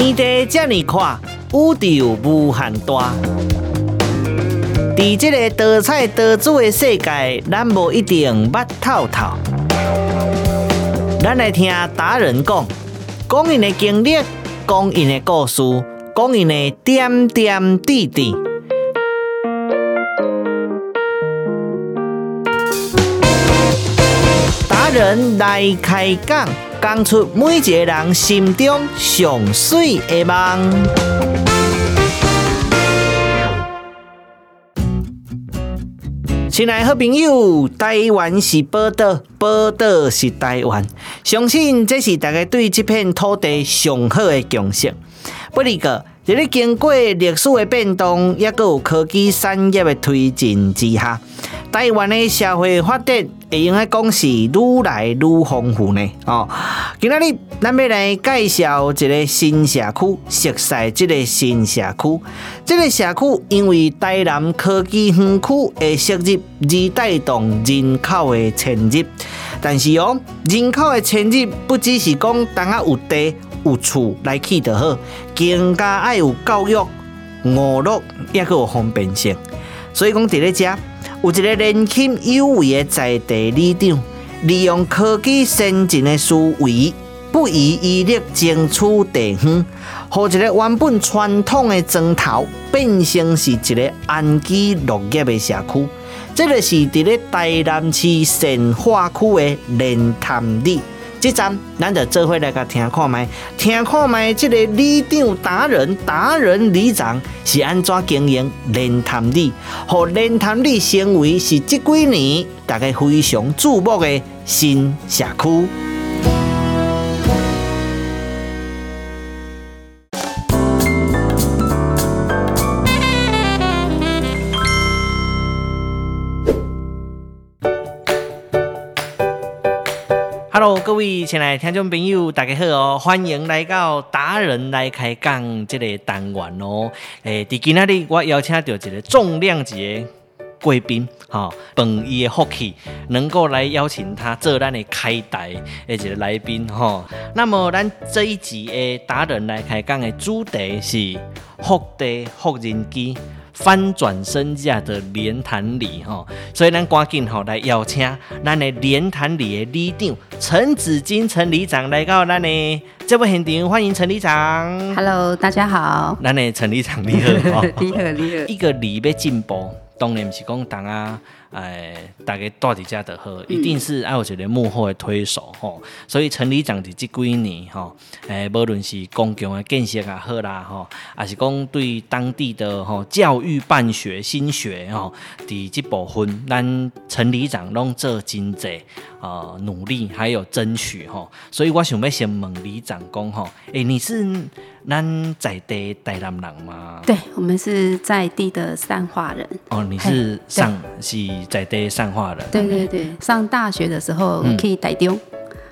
天地这么宽，宇宙无限大。在这个多彩多姿的世界，咱无一定捌透透。咱来听达人讲，讲因的经历，讲因的故事，讲因的点点滴滴。达人来开讲，讲出每一个人心中上水的梦。亲爱好朋友，台湾是宝岛，宝岛是台湾。相信这是大家对这片土地上好的共识。不过，在你经过历史的变动，也阁有科技产业的推进之下，台湾的社会发展会用来讲是愈来愈丰富呢。哦，今仔日咱要来介绍一个新社区，熟悉这个新社区。这个社区因为台南科技园区的设立而带动人口的迁入，但是哦，人口的迁入不只是讲当下有地有厝来去就好，更加爱有教育、娱乐，也阁有方便性。所以讲，伫咧遮。有一个年轻有为的在地里长，利用科技先进的思维，不遗余力争取地方，和一个原本传统的庄头变成是一个安居乐业的社区。这个是伫咧台南市善化区的莲潭里。这站，咱就做伙来个听看麦，听看麦，这个里长达人达人里长是安怎经营莲潭里，和莲潭里成为是这几年大家非常注目的新社区。Hello，各位亲爱的听众朋友，大家好哦！欢迎来到达人来开讲这个单元哦。诶，在今天我邀请到一个重量级的贵宾，哈、哦，本伊的福气能够来邀请他做咱的开台的一个来宾，哈、哦。那么，咱这一集的达人来开讲的主题是福地福人机。翻转身价的莲潭里哈，所以咱赶紧吼来邀请咱的莲潭里的里长陈子金陈里长来到咱的这位现场，欢迎陈里长。Hello，大家好。咱的陈里长 你好，你好你好。一个里要进步，当然不是讲当啊。哎，大家到底家的喝，一定是爱有一个幕后的推手吼，所以陈里长的这几年吼，哎，无论是公共的建设也好啦吼，还是讲对当地的吼教育办学新学吼，伫这部分，咱陈里长拢做真济呃努力，还有争取吼，所以我想要先问里长讲吼，哎，你是咱在地台南人吗？对，我们是在地的善化人。哦，你是上是。在地上化的，对对对，上大学的时候可以台中，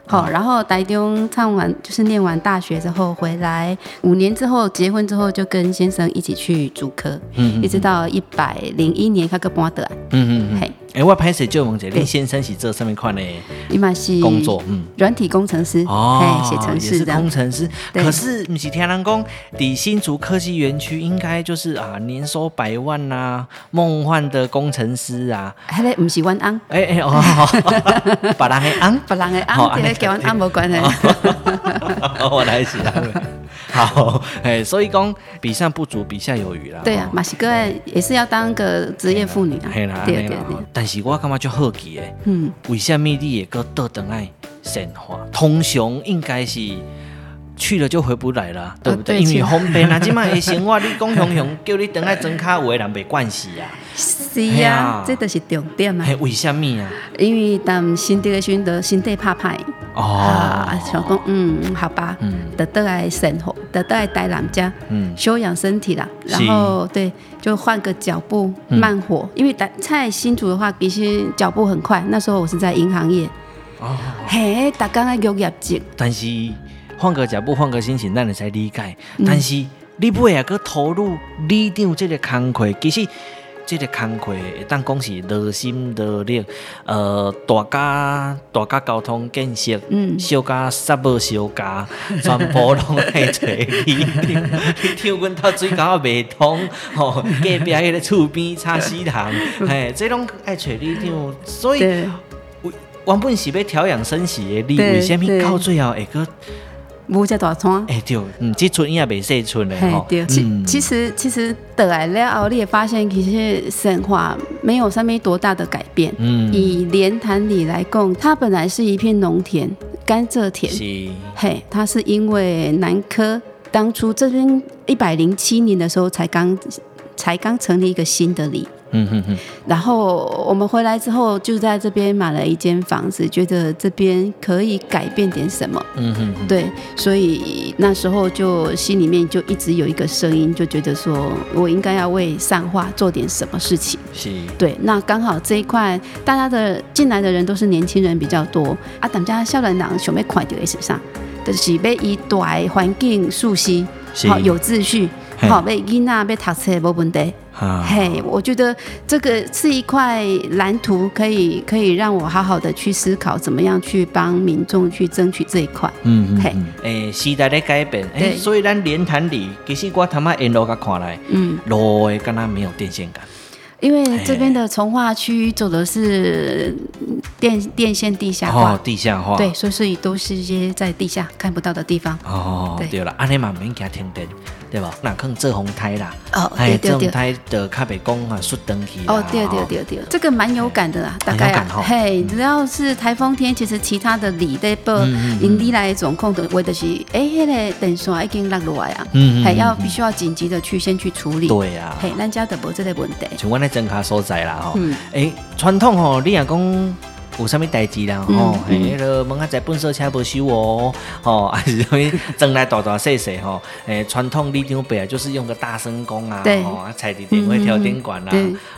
好、嗯，然后台中唱完就是念完大学之后回来，五年之后结婚之后就跟先生一起去主科，嗯，嗯，一直到一百零一年他个搬的，嗯嗯，嘿。哎，我拍摄就问一下，林先生是做什么款的？伊嘛是工作，嗯，软体工程师哦，写程式的工程师。可是不是听人讲，底新竹科技园区应该就是啊，年收百万呐、啊，梦幻的工程师啊。还咧，不是阮翁。哎哎哦，别人的翁，别人的翁，这个跟阮翁无关系。我来是好，哎，所以讲比上不足，比下有余啦。对啊，马西哥也是要当个职业妇女啊。对对啦。但是我感觉就好奇诶，嗯，为什么你也个倒转来神化？通常应该是去了就回不来了，对不对？因为方便啊，即卖的生活，你讲雄雄叫你等下装卡，有的人没关系啊。是啊，这都是重点啊。为什么啊？因为当新地的选择，新地怕歹哦，想讲嗯，好吧，嗯，得倒来生活，得倒来待人家，嗯，休养身体啦，然后对。就换个脚步，慢活。嗯、因为在在新竹的话，其实脚步很快。那时候我是在银行业，哦，嘿，大家在有业绩。但是换个脚步，换个心情，咱会使理解。嗯、但是你不会个投入里长这个工作，其实这个工课会当讲是热心热力，呃，大家大家交通建设，嗯，小家啥无小家，全部拢爱找你。你 听阮头水沟未通，吼，隔壁迄个厝边差死人，嘿，这拢爱找你听，所以原本是要调养生息的你，为什么到最后会个？无遮大餐，哎、欸、对，嗯，这村也未细村嘞吼。对，其其实其实得来了后，你会发现其实神话没有啥物多大的改变。嗯，以莲潭里来讲，它本来是一片农田，甘蔗田。是。嘿，它是因为南科当初这边一百零七年的时候才刚才刚成立一个新的里。嗯哼哼，然后我们回来之后，就在这边买了一间房子，觉得这边可以改变点什么。嗯哼哼，对，所以那时候就心里面就一直有一个声音，就觉得说我应该要为善化做点什么事情。是，对，那刚好这一块大家的进来的人都是年轻人比较多。啊，大家少年人想要快点时尚，就是要以大环境熟悉，好有秩序，好要囡仔要读册没问题。嘿我觉得这个是一块蓝图，可以可以让我好好的去思考，怎么样去帮民众去争取这一块。嗯嗯，嘿，诶，时代的改变，诶对，所以咱莲潭里，其实我他妈沿路甲看来，嗯，路诶，敢若没有电线杆。因为这边的从化区走的是电电线地下化，哦、地下化，对，所以都是一些在地下看不到的地方。哦，对，对了，安尼嘛免惊停电，对吧？那可能遮风台啦，哦，对对对，遮风台的卡北工啊，摔灯去。哦，对对对对，这个蛮有感的啦，大概啊，嘿，只要是台风天，其实其他的里的不引力来总控的，为的是哎，那个电线已经落落来啊，嗯，还要必须要紧急的去先去处理。对呀，嘿，咱家的无这个问题。增卡所在啦吼，哎，传统吼，你若讲有啥物代志啦吼，诶，迄个门下在粪扫车无收哦，吼，还 是啥物？装来大大细细吼，诶，传统里长伯啊，就是用个大声公啊，吼，啊，踩伫电话调电管啦，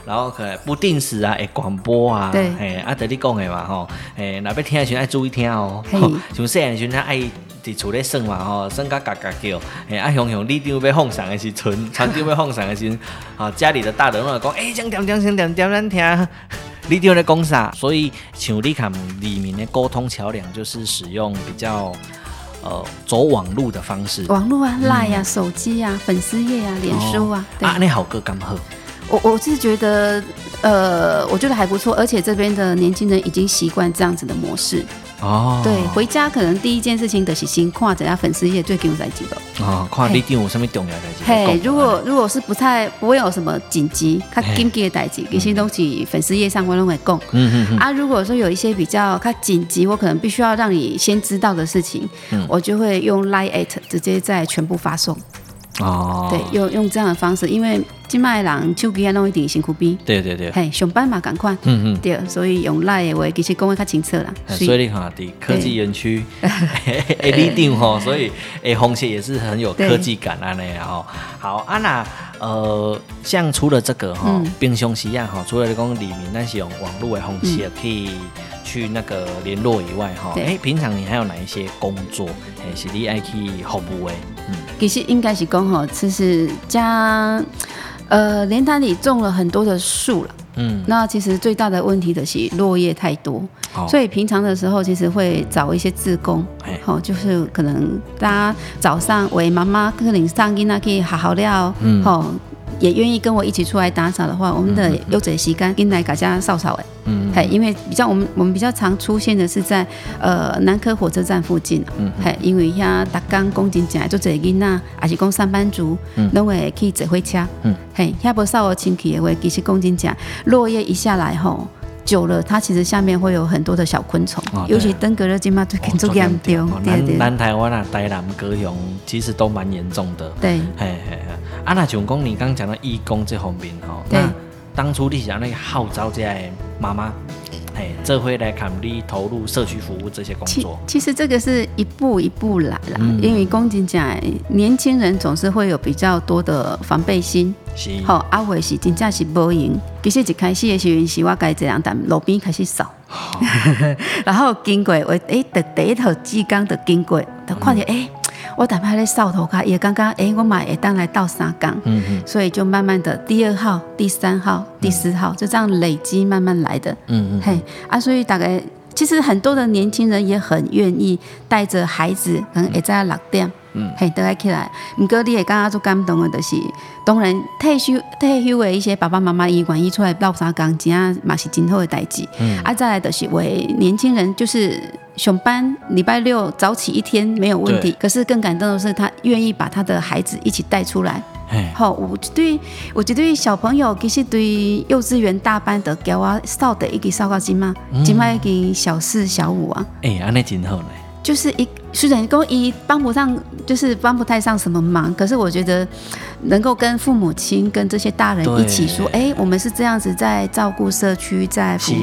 然后可不定时啊，会广播啊，诶，啊，得你讲的嘛吼，诶，若要听的时阵爱注意听哦，像细汉时阵爱。伫厝咧耍嘛吼，耍甲嘎嘎叫，嘿啊，雄雄里长要放上的时阵，村长要放上的时阵，啊，家里的大人拢会讲，哎，讲点点点点咱听，里长咧讲啥？所以像你看里面的沟通桥梁，就是使用比较呃走网路的方式，网路啊，Line 啊，手机啊，粉丝页啊，脸书啊，啊，那好歌刚好。我我是觉得，呃，我觉得还不错，而且这边的年轻人已经习惯这样子的模式。哦，对，回家可能第一件事情就是先看这家粉丝页最代志了。哦，看里长有什么重要代志。嘿，如果如果是不太不会有什么紧急、较紧急的代志，这些东西粉丝页上我都会讲。嗯嗯嗯。啊，如果说有一些比较较紧急，我可能必须要让你先知道的事情，嗯、我就会用 Line@ 直接在全部发送。哦，对，用用这样的方式，因为今卖人手机啊拢一定辛苦逼，对对对，嘿，上班嘛赶快，嗯嗯，对，所以用赖的话其实讲得较清楚啦。所以你看，伫科技园区，诶，里定吼，所以诶，红鞋也是很有科技感啊那样吼。好，啊那，呃，像除了这个哈，平常时啊哈，除了讲里面那些用网络的红鞋可以去那个联络以外哈，哎，平常你还有哪一些工作，哎，是你爱去服务的？嗯。其实应该是讲吼，其实家呃莲潭里种了很多的树了，嗯，那其实最大的问题的是落叶太多，哦、所以平常的时候其实会找一些志工，好、哦，就是可能大家早上喂妈妈可能上囡仔可以好好料，嗯，好、哦。也愿意跟我一起出来打扫的话，我们的优者时间跟来大家扫扫哎，嗯，嘿，因为比较我们我们比较常出现的是在呃南科火车站附近，嗯，嘿，因为遐达刚工进进来做这囡仔，还是讲上班族，嗯，拢会去坐火车，嗯，嘿，遐不扫好清气的话，其实工真正落叶一下来吼。久了，它其实下面会有很多的小昆虫，尤其登革热金嘛最严重。南南台湾啊，台南高雄其实都蛮严重的。对，嘿嘿嘿。啊，那像讲你刚刚讲到义工这方面哈，那当初你想那个号召这些妈妈。哎，这回来考虑投入社区服务这些工作，其实这个是一步一步来啦。嗯、因为公斤讲，年轻人总是会有比较多的防备心。是，好、哦，阿伟是真正是无用。其实一开始的时候是我该这样，但路边开始扫，哦、然后经过我诶，的第一头鸡缸的经过，就看见诶。嗯我打牌在扫头卡，也刚刚哎，我买也当来倒三缸，嗯嗯，所以就慢慢的第二号、第三号、第四号、嗯、就这样累积慢慢来的，嗯嗯，嘿啊，所以大概其实很多的年轻人也很愿意带着孩子，可能也在六点。嗯，嘿，都爱起来。毋过你会感觉最感动的，就是当然退休 退休的一些爸爸妈妈，伊愿意出来倒三工，真啊嘛是真好的代志。嗯，啊，再来就是为年轻人，就是上班礼拜六早起一天没有问题。可是更感动的是，他愿意把他的孩子一起带出来。好，我对，我觉得小朋友其实对幼稚园大班的教我扫的一个扫个金嘛，金嘛一个小四小五啊。哎、欸，安尼真好嘞。就是一。虽然说一帮不上，就是帮不太上什么忙，可是我觉得能够跟父母亲、跟这些大人一起说，哎对，我们是这样子在照顾社区，在服务。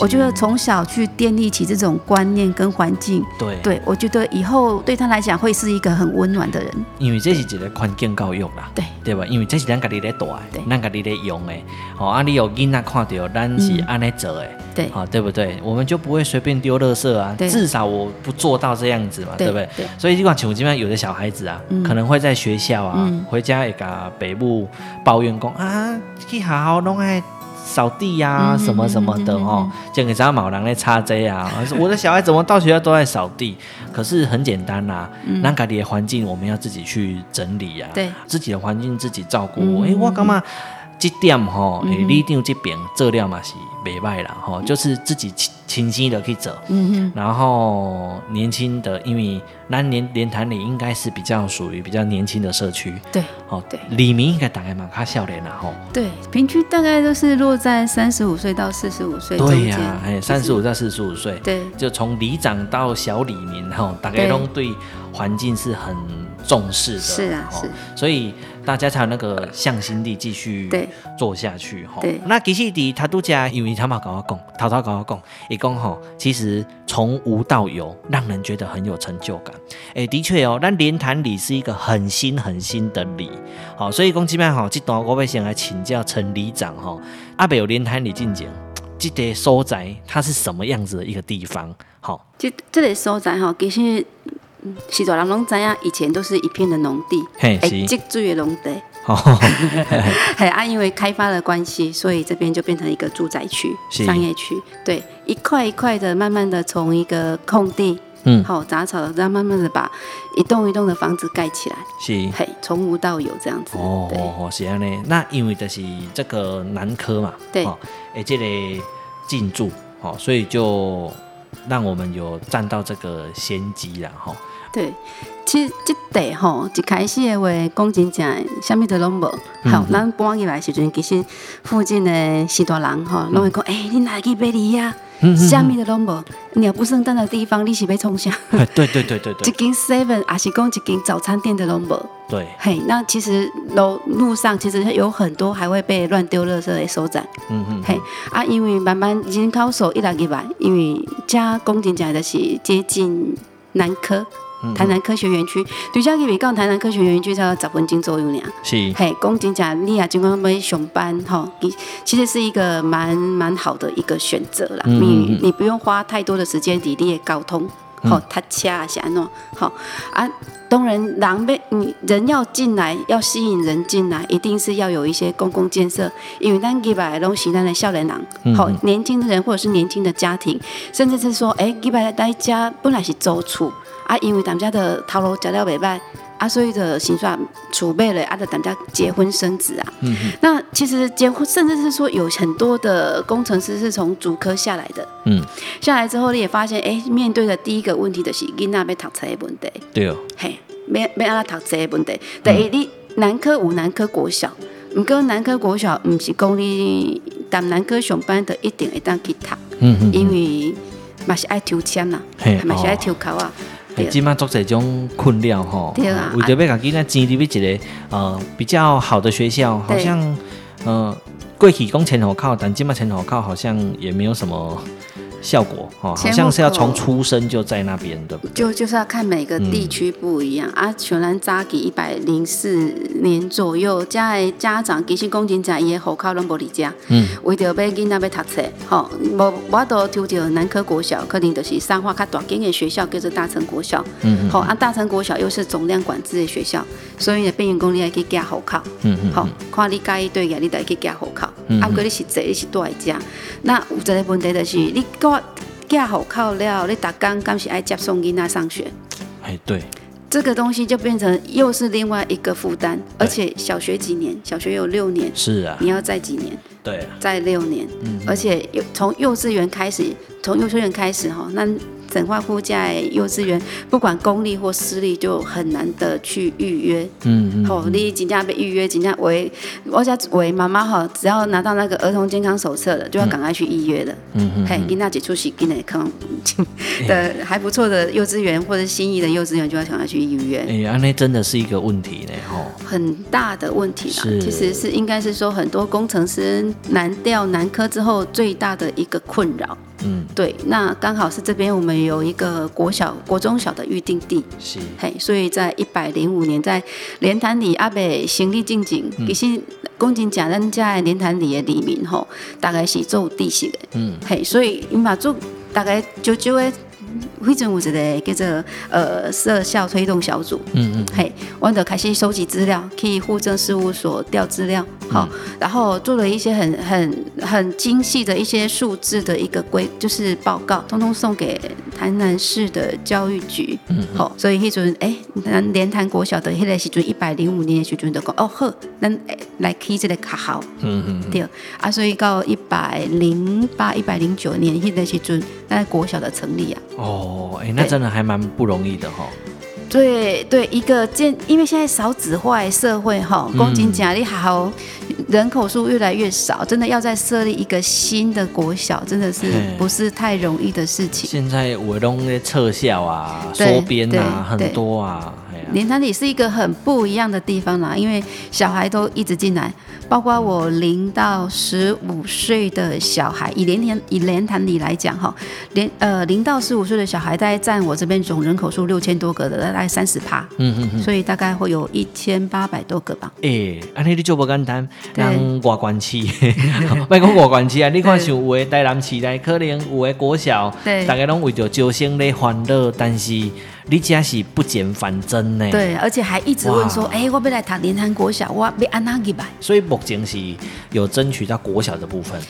我觉得从小去建立起这种观念跟环境，对，对我觉得以后对他来讲会是一个很温暖的人。因为这是一个环境教育啦，对对吧？因为这是咱家己在带，咱家己在用的。哦，啊，你有囡仔看到，咱是安尼做的，对，好，对不对？我们就不会随便丢垃圾啊，至少我不做到这样子嘛，对不对？所以，尽管像这边有的小孩子啊，可能会在学校啊，回家甲爸母抱怨讲啊，去好好弄哎，扫地呀，什么什么的哦，就给咱某人来擦这啊。我的小孩怎么到学校都在扫地？可是很简单呐，那家里的环境我们要自己去整理呀，对，自己的环境自己照顾。哎，我感觉？这点吼，诶，里长这边做了嘛是袂歹啦，吼，就是自己亲亲心的去走，嗯哼，然后年轻的，因为咱连莲潭里应该是比较属于比较年轻的社区，对，哦对，李明应该大概蛮较少年啦，吼，对，平均大概都是落在三十五岁到四十五岁，对呀，哎，三十五到四十五岁，对，就从里长到小李明，吼，大概都对环境是很重视的，是啊，是，所以。大家才有那个向心力继续做下去哈。那其实的他都家，因为他嘛跟我讲，偷偷跟我讲，一讲哈，其实从无到有，让人觉得很有成就感。哎，的确哦，那莲潭里是一个很新很新的里，好，所以讲这边哈，这段我要先来请教陈里长哈，阿北有莲潭里进前，这个所在它是什么样子的一个地方？好，这这个所在哈，其实。许多人拢知影，以前都是一片的农地，哎，积水的农地。嘿，啊，因为开发的关系，所以这边就变成一个住宅区、是商业区。对，一块一块的，慢慢的从一个空地，嗯，好杂草，然后慢慢的把一栋一栋的房子盖起来。是，嘿，从无到有这样子。哦，哦，是安尼。那因为就是这个南科嘛，对，哎，这里进驻，好，所以就让我们有占到这个先机了，哈。对，其实这地吼一开始的话讲真正，啥物都拢无。好，咱搬进来时阵，其实附近的许多人吼拢会讲，哎，你来去买哩呀？啥物都拢无，鸟不生蛋的地方，你是要创啥？对对对对对。一间 seven，也是讲一间早餐店的拢无。对。嘿，那其实路路上其实有很多还会被乱丢垃圾的所在。嗯嗯。嘿，啊，因为慢慢人口数一来一来，因为家讲真正的是接近南科。台南科学园区，对家去比讲台南科学园区才十分钟左右呢。是，嘿，讲真正你也尽管要上班吼，其实是一个蛮蛮好的一个选择啦。嗯、你你不用花太多的时间你你的交通，吼、嗯，他掐是安怎，好啊。当然，人被你人要进来，要吸引人进来，一定是要有一些公共建设。因为咱几百拢是，咱的少年人，好、嗯、年轻的人或者是年轻的家庭，甚至是说，哎、欸，几百来家本来是租厝。啊，因为咱们家的头路食了袂歹，啊，所以就先算储备了，啊，就咱们家结婚生子啊。嗯哼那其实结婚，甚至是说有很多的工程师是从主科下来的。嗯。下来之后，你也发现，哎、欸，面对的第一个问题就是囡仔要读册的问题。对哦。嘿，要要安怎读册的问题。第一，你南科有南科国小，毋过南科国小毋是讲你当南科上班的一定会当去读。嗯嗯。因为嘛是爱抽签啦，嘛是爱抽考啊。今嘛做这种困扰吼，为着要甲囡仔挤入一个呃比较好的学校，好像呃过去讲前后考，但今嘛前后考好像也没有什么效果哦，好像是要从出生就在那边的，就就是要看每个地区不一样、嗯、啊。像咱早期一百零四年左右，家的家长其实讲真正伊的户口拢无离家，嗯，为着要囡仔要读册，吼，无我都抽着南科国小，可能就是三化较大间的学校叫做大成国小，嗯好啊，大成国小又是总量管制的学校，所以呢，变员工你还可以加户口，嗯嗯，好，看你介意对个，你就可以加户口，嗯、啊，不过你是坐你是住在遮，那有一个问题就是你个。架好靠了，你打工刚是爱接送囡仔上学，哎，对，这个东西就变成又是另外一个负担，而且小学几年？小学有六年，是啊，你要再几年？对啊，再六年，嗯，而且幼从幼稚园开始，从幼稚园开始哈，那。整化铺在幼稚园，不管公立或私立，就很难得去预约。嗯嗯。好、嗯，你尽量被预约，尽量为我家为妈妈哈，只要拿到那个儿童健康手册了，就要赶快去预约了。嗯嗯。嘿，给那几出席给那可能 的还不错的幼稚园或者心仪的幼稚园，就要赶快去预约。哎呀，那真的是一个问题呢，吼。很大的问题啦，其实是应该是说很多工程师难调南科之后最大的一个困扰。嗯，对，那刚好是这边我们有一个国小、国中小的预定地，是，嘿，所以在一百零五年，在莲潭里阿北行李进境，其实公斤甲人家莲潭里的里民吼，大概是做地势的，嗯，嘿，所以你把做大概就就会。会整我这个叫做呃社校推动小组，嗯嗯，嘿，我就开始收集资料，去户政事务所调资料，好，嗯、然后做了一些很很很精细的一些数字的一个规，就是报告，通通送给台南市的教育局，嗯，好，所以迄阵哎，咱莲潭国小的迄个时阵一百零五年的时阵就讲哦好，咱来开这个卡号，嗯嗯，对，啊，所以到一百零八、一百零九年迄个时阵，那国小的成立啊，哦。哦，哎，那真的还蛮不容易的哈。对对，一个建，因为现在少子化社会哈，公斤奖励好，人口数越来越少，真的要再设立一个新的国小，真的是不是太容易的事情。现在我弄的特效啊、缩编啊很多啊。连潭里是一个很不一样的地方啦，因为小孩都一直进来，包括我零到十五岁的小孩，以连潭以连潭里来讲哈，连呃零到十五岁的小孩大概占我这边总人口数六千多个的大概三十趴，嗯嗯嗯，所以大概会有一千八百多个吧。哎，安尼你就不简单，人外管市，别讲外管市啊，你看像有的台南市内可能有的国小，对，大家拢为着招生咧烦恼，但是。你家是不减反增呢？对，而且还一直问说：“哎、欸，我要来读莲潭国小，我要安哪去办？”所以目前是有争取到国小的部分。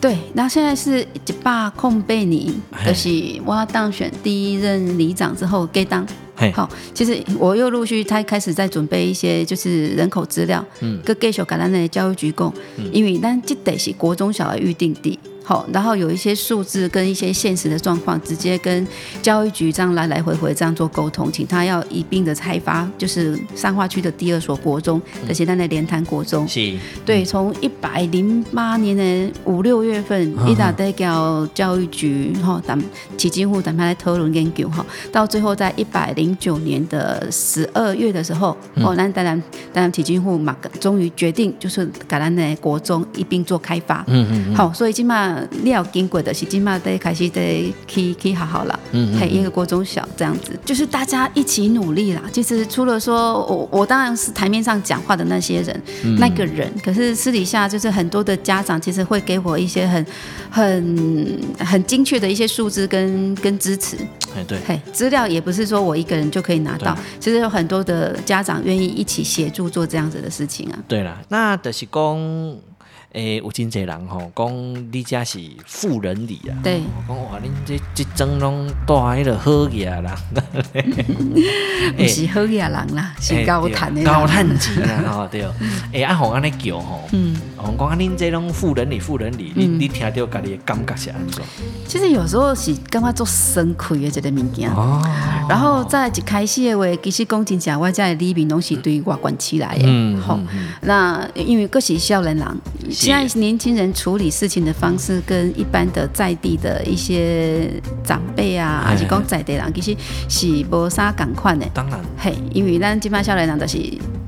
对，那现在是一把空被你，就是我当选第一任里长之后给当。好，其实我又陆续才开始在准备一些就是人口资料，嗯，跟继续跟咱的教育局讲，嗯、因为咱这得是国中小的预定地。好，然后有一些数字跟一些现实的状况，直接跟教育局这样来来回回这样做沟通，请他要一并的开发，就是三化区的第二所国中，而且在那莲潭国中。是。对，从一百零八年的五六月份，一打在叫教育局哈，咱基金会咱们来讨论研究哈，到最后在一百零九年的十二月的时候，哦，那当然当然基金户嘛，终于决定就是把咱的国中一并做开发。嗯嗯。好，所以今嘛。你要经过的是今嘛得开始得去去好好了，嗯，还一个国中小这样子，就是大家一起努力啦。其实除了说我我当然是台面上讲话的那些人，嗯、那个人，可是私底下就是很多的家长其实会给我一些很很很精确的一些数字跟跟支持。哎，对，嘿，资料也不是说我一个人就可以拿到，其实有很多的家长愿意一起协助做这样子的事情啊。对了，那的是讲。诶、欸，有真侪人吼，讲你遮是富人里啊，对。讲对哇，恁这即种拢带迄个好嘢啦，毋是好嘢人啦，欸、是高谈的高谈钱啦，吼对，诶，阿红安尼叫吼，嗯，红讲啊，恁这种富人里，富人里，你你听到家己的感觉是安怎？其实有时候是感觉做生亏的这个物件，哦，然后在一开始的话，其实讲真正，我家的里面拢是对外关起来的，嗯，好，那因为各是少年人。现在年轻人处理事情的方式，跟一般的在地的一些长辈啊，还是讲在地人，其实是无啥共款的。当然，嘿，因为咱这帮少年人都是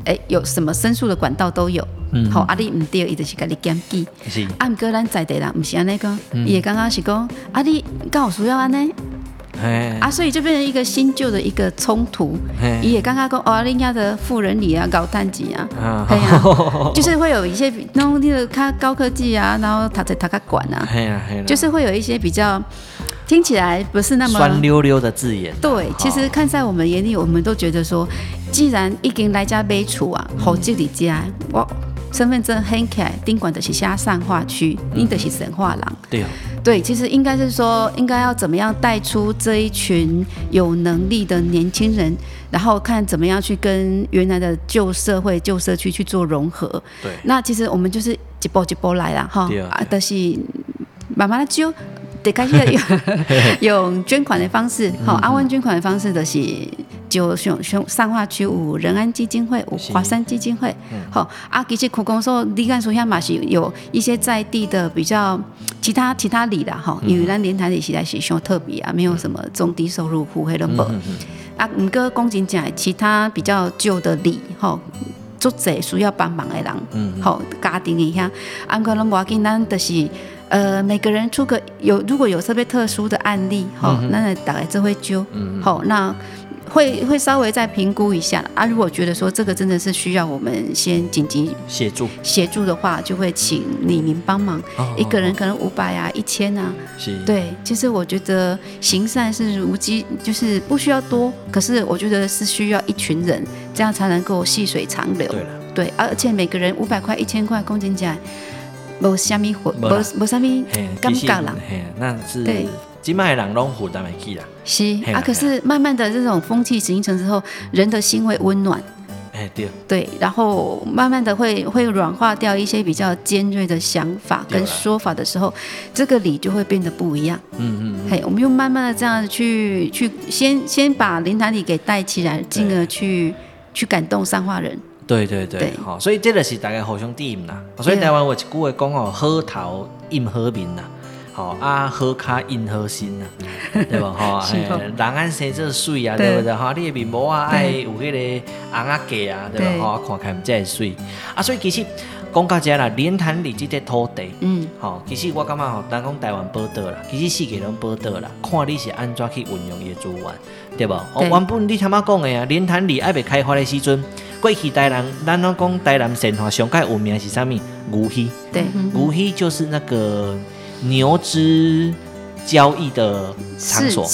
哎、欸，有什么申诉的管道都有。嗯，好，啊，你唔对，伊就是甲你检举。是。啊，毋过咱在地人毋是安尼讲，伊会刚刚是讲，啊，你刚好需要安尼。啊，所以就变成一个新旧的一个冲突。伊也刚刚讲，哦，人家的富人里啊，高碳级啊，对呀，就是会有一些那种那个他高科技啊，然后他在他个管啊，就是会有一些比较听起来不是那么酸溜溜的字眼。对，其实看在我们眼里，我们都觉得说，既然已经来家买厝啊，好这里家，我身份证掀起来，宾馆的是下善化区，你的是神话廊。对。对，其实应该是说，应该要怎么样带出这一群有能力的年轻人，然后看怎么样去跟原来的旧社会、旧社区去做融合。对，那其实我们就是一步一步来啦，哈，啊，都是慢慢的就得开始用用捐款的方式，好，阿温捐款的方式的是。就上上上化区有仁安基金会，有华山基金会，好、嗯、啊，其实苦工说，你看说下嘛是有一些在地的比较其他其他里的哈，因为咱莲台里实在是相特别啊，没有什么中低收入户，黑人不啊，唔过公斤讲其他比较旧的里哈，做贼需要帮忙的人，嗯好家庭一下，安，可能我跟咱就是呃，每个人出个有如果有特别特殊的案例，好，那大概就会揪，好那。会会稍微再评估一下。啊，如果觉得说这个真的是需要我们先紧急协助。协助的话，就会请李明帮忙，一个人可能五百啊，一千啊，是，对，其实我觉得行善是无机，就是不需要多，可是我觉得是需要一群人，这样才能够细水长流。对了，对，而且每个人五百块、一千块，公斤价，没什么活，没没什么尴尬了，那是对。今麦人拢负担袂起啦，是啊，可是慢慢的这种风气形成之后，人的心会温暖，哎对，对，然后慢慢的会会软化掉一些比较尖锐的想法跟说法的时候，这个理就会变得不一样。嗯嗯，嘿，我们用慢慢的这样去去先先把灵台里给带起来，进而去去感动善化人。对对对，好，所以这个是大家互相底应啦。所以台湾有一句话讲哦，喝头应好面呐。好啊，好卡因好心啊，对吧？哈，人安生这水啊，对不对？哈，你的面膜啊，爱有迄个红啊格啊，对吧？哈，看起来唔真水啊。所以其实讲到这啦，莲潭里即块土地，嗯，吼，其实我感觉吼，单讲台湾宝岛啦，其实世界拢宝岛啦，看你是安怎去运用伊的资源，对不？哦，原本你他妈讲的啊，莲潭里还未开发的时阵，过去台南，咱拢讲台南神话上盖有名是啥物？牛墟，对，牛墟就是那个。牛只交易的场所，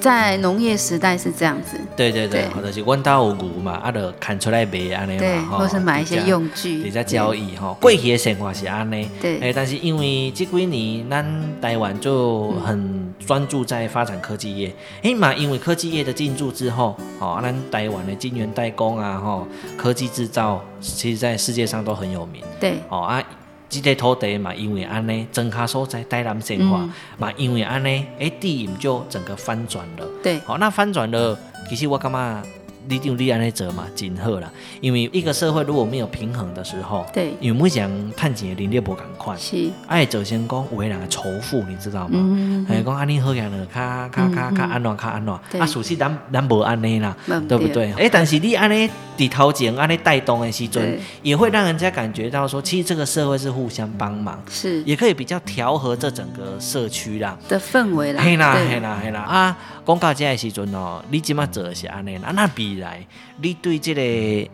在农业时代是这样子。对对对，或者是阮家有牛嘛，啊，就砍出来卖安尼嘛，或是买一些用具，你在交易哈。过去的生活是安尼，对。哎，但是因为这几年咱台湾就很专注在发展科技业，哎嘛，因为科技业的进驻之后，哦，咱台湾的晶圆代工啊，哈，科技制造，其实在世界上都很有名。对，哦啊。这个土地嘛，因为安尼，增卡所在台南生活嘛，因为安尼，哎，地就整个翻转了。对，好，那翻转了，其实我感觉？你就你安尼做嘛，真好啦。因为一个社会如果没有平衡的时候，对，因为每讲趁钱的能力不赶快，是，哎，首先讲有的人仇富，你知道吗？嗯嗯讲安尼好样的，卡卡卡卡安怎卡安怎，啊，属实咱咱无安尼啦，对不对？哎，但是你安尼底头前安尼带动的时阵，也会让人家感觉到说，其实这个社会是互相帮忙，是，也可以比较调和这整个社区啦的氛围啦。嘿啦嘿啦嘿啦啊！讲到这个时阵哦，你即马做的是安尼啦，那未来你对这个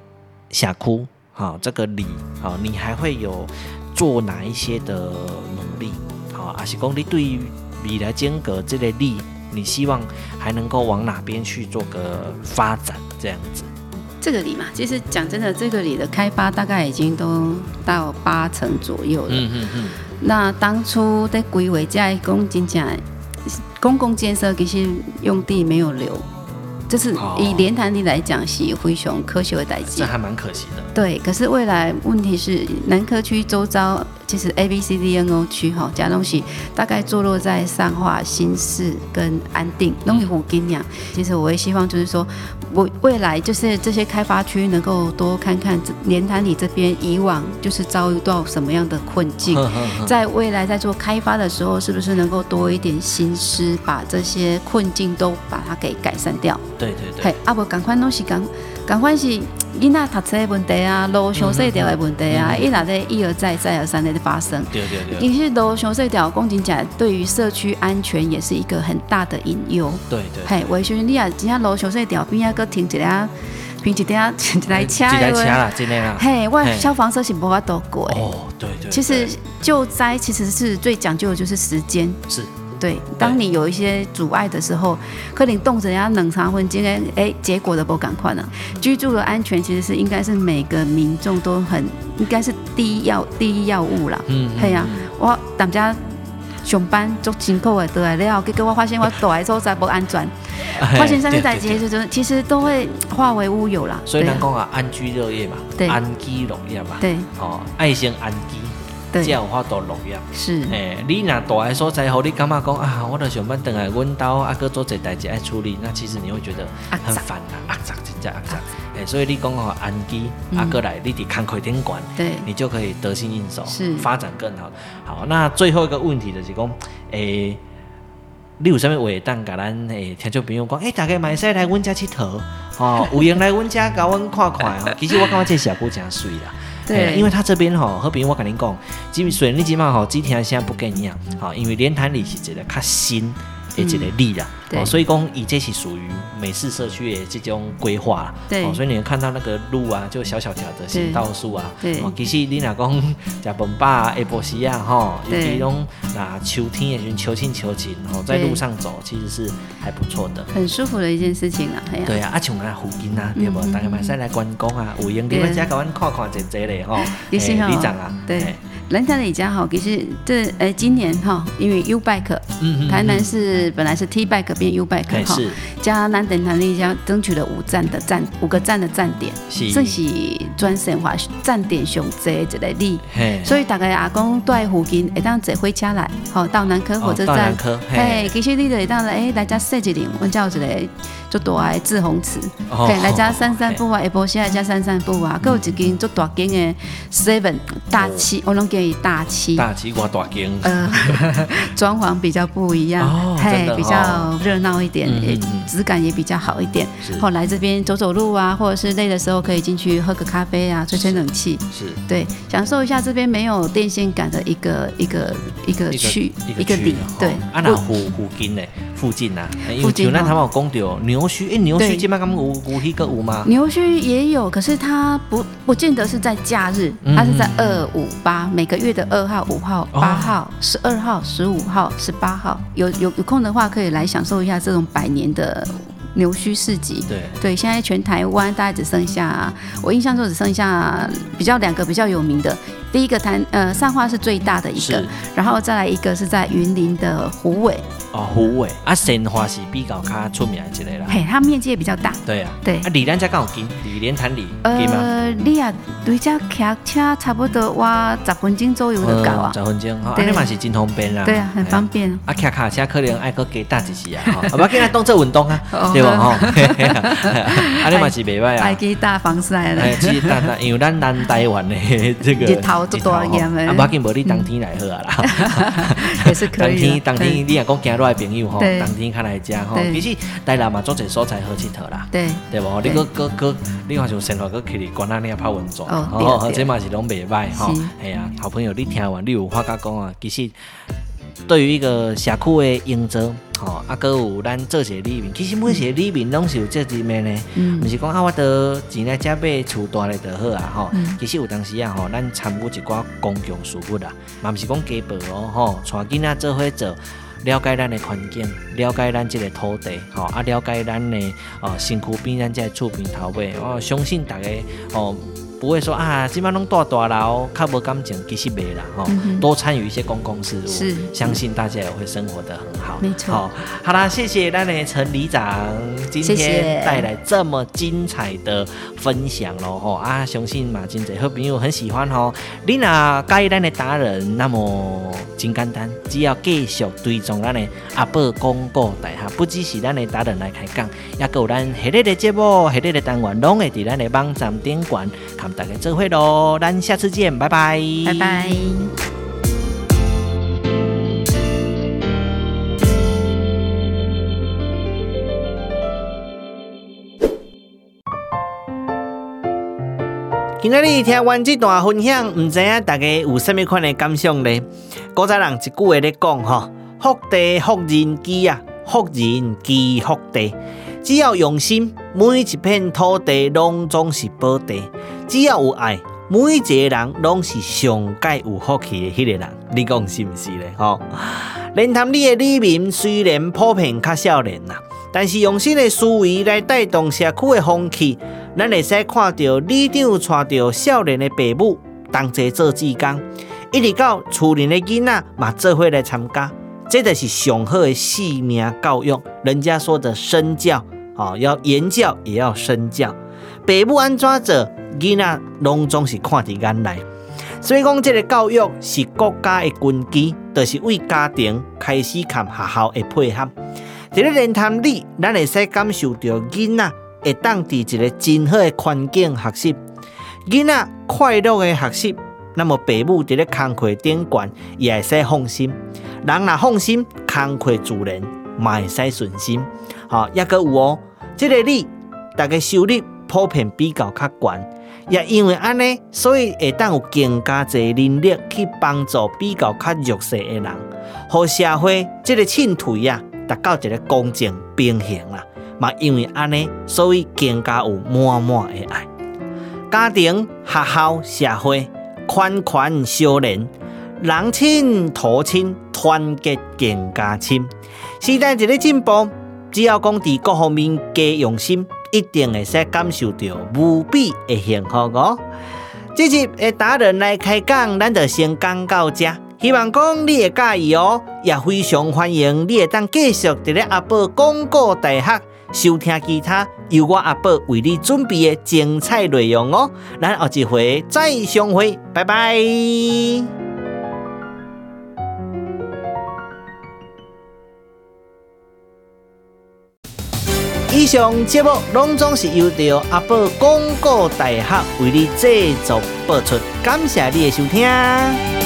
社区哈，这个里哈，你还会有做哪一些的努力？好，还是讲你对于未来间隔这个里，你希望还能够往哪边去做个发展？这样子，这个里嘛，其实讲真的，这个里的开发大概已经都到八成左右了。嗯嗯嗯。那当初在规划这一公斤价。公共建设其实用地没有留，就是以莲潭里来讲是灰熊科学的代际，这还蛮可惜的。对，可是未来问题是南科区周遭。其实 A B C D N O 区哈，假东西大概坐落在上化、新市跟安定、农业湖金阳。其实我也希望就是说，我未来就是这些开发区能够多看看莲潭里这边以往就是遭遇到什么样的困境，在未来在做开发的时候，是不是能够多一点心思，把这些困境都把它给改善掉？对对对。嘿，阿伯赶快东西赶。赶快是囡仔读册的问题啊，路上细条的问题啊，伊那咧一而再再而三的发生。对对对。其实路上细条，讲真正，对于社区安全也是一个很大的隐忧。对对。嘿，为什么你啊，今下路上细条边啊，搁停一辆，停一辆一台车。一台车啦，真的啦。嘿，我消防车是无法度过。哦，对对。其实救灾其实是最讲究的就是时间。是。对，当你有一些阻碍的时候，可能动着人家冷藏分今天哎，结果都不赶快呢。居住的安全其实是应该是每个民众都很应该是第一要第一要务啦。嗯，对呀、啊，我大家上班做辛苦的都来了，结果我发现我躲在所在不安全，发现上面在街就其实都会化为乌有啦。所以人讲啊，安居乐业嘛，对，安居乐业嘛，对，哦，爱先安居。这样话都农业是，哎，你若大个所在，好，你感觉讲啊，我着上班等下阮兜啊，搁做这代志爱处理，那其实你会觉得很烦啊，压榨真正压榨，哎，所以你讲吼，安居啊，哥来你伫看开点管，对，你就可以得心应手，是。发展更好。好，那最后一个问题就是讲，诶，你有啥物话当甲咱诶听众朋友讲，诶，大家买使来阮遮佚佗，哦，有闲来阮遮甲阮看看哦。其实我感觉这小姑真水啦。对，因为他这边哈，和平我跟您讲，基本水利基本上哈，今天现在不跟你讲，好，因为连潭里是一个较新的一个力啦。哦，所以讲，以这是属于美式社区的这种规划，对，所以你能看到那个路啊，就小小条的行道树啊，对，其实你若讲 食饭饱啊，下晡时啊，吼，尤其拢那秋天的时候，秋晴秋晴，哦，在路上走其实是还不错的，很舒服的一件事情啊，对啊，啊像啊附近啊，对不？大家买使来观光啊，有闲你们家甲阮看看真济嘞，吼，李长啊，对，人家的家好，其实这诶今年哈，因为 U Bike，嗯嗯，台南是本来是 T Bike 变。U bike 哈，加南等台丽江争取了五站的站五个站的站点，这是专线化站点上这这类例，所以大概阿公住在附近，会当坐火车来，好到南科火车站，嘿，其实你就会当来，诶，大家设一点，我叫一个做大的滞洪池，嘿，来家散散步啊，下晡时来家散散步啊，还有一间做大间的 Seven 大七，我拢建议大七，大七我大间，呃，装潢比较不一样，嘿，比较热闹一点，也质感也比较好一点。后来这边走走路啊，或者是累的时候可以进去喝个咖啡啊，吹吹冷气，是。对，享受一下这边没有电线杆的一个一个一个区一个里，对。啊，那附附近呢？附近呐，附近那他们有讲到牛墟，哎，牛墟基本上有有那个有吗？牛墟也有，可是它不不见得是在假日，它是在二五八每个月的二号、五号、八号、十二号、十五号、十八号，有有有空的话可以来享受一下这种百年的牛墟市集。对对，现在全台湾大概只剩下，我印象中只剩下比较两个比较有名的。第一个台呃善化是最大的一个，然后再来一个是在云林的虎尾。哦，虎尾啊，善化是比较较出名一个啦。嘿，它面积也比较大。对啊，对。啊，离咱家刚好近，离莲潭里近吗？呃，你啊，对家骑车差不多哇，十分钟左右就到啊。十分钟，哈，你嘛是真方便啦。对啊，很方便。啊，骑卡车可能爱搁加搭一些啊，哈，不要紧来当做运动啊，对吧？吼，啊，你嘛是袂歹啊。爱去搭防晒的。去搭搭，因为咱南台湾的 这个。日头做多严的。啊，不要紧，无你当天来喝啊啦。也是可以。当天，当天你若讲行路的朋友吼。当天看来食吼，其实台南嘛，做些所在好佚佗啦，对对无？你搁搁搁，你看像生活搁去哩，关那里泡温泉，哦，这嘛是拢袂歹吼。哎呀，好朋友，你听完你有话甲讲啊？其实对于一个社区的营造，吼，啊，搁有咱做些里民，其实每些里民拢是有这一面的，毋是讲啊，我得钱来遮买厝大的就好啊，吼。其实有当时啊，吼，咱参与一寡公共事务啊，嘛毋是讲家暴哦，吼，带囡仔做伙做。了解咱的环境，了解咱这个土地，吼啊，了解咱的哦身躯边咱这厝边头尾，我相信大家哦。不会说啊，基本上都大大楼，较无感情，其实没啦哈。多参与一些公共事务，是相信大家也会生活得很好。没错。好，好啦，谢谢咱的陈里长今天带来这么精彩的分享喽哈啊，相信马金仔和朋友很喜欢哦。你若介意咱的达人，那么真简单，只要继续追踪咱的阿宝广播台哈，不只是咱的达人来开讲，也有咱系列的节目、系列的单元，拢会在咱的网站顶管大家再会喽，咱下次见，拜拜，拜拜。今日听完这段分享，唔知影大家有甚么款的感想呢？古早人一句话咧讲吼，福地福人居啊，福人居福地。只要用心，每一片土地拢总是宝地。只要有爱，每一个人拢是上界有福气的迄个人。你讲是不是咧？吼，莲潭里的里民虽然普遍较少年呐，但是用心的思维来带动社区的风气。咱会使看到里长带着少年的爸母同齐做志工，一直到厝里的囡仔嘛做伙来参加，这就是上好的性命教育。人家说的身教，哦，要言教也要身教。爸母安怎做，囡仔拢总是看伫眼内。所以讲，这个教育是国家的根基，就是为家庭开始看学校的配合。在咧莲潭里，咱会使感受到囡仔。会当伫一个真好的环境学习，囡仔快乐的学习，那么父母伫咧工课顶悬也会使放心。人若放心，工课自然嘛会使顺心。好，抑阁有哦，这个你大家收入普遍比较较悬，也因为安尼，所以会当有更加侪能力去帮助比较较弱势的人，和社会这个进退呀，达到一个公正平衡啦。嘛，因为安尼，所以更加有满满的爱。家庭、学校、社会，款款相连，人亲土亲，团结更加亲。时代一个进步，只要讲伫各方面加用心，一定会使感受到无比的幸福哦。这集的达人来开讲，咱就先讲到这。希望讲你会介意哦，也非常欢迎你会当继续伫咧阿宝广告大学。收听其他由我阿宝为你准备的精彩内容哦，咱后一回再相会，拜拜。以上节目拢总是由着阿宝广告大学为你制作播出，感谢你的收听。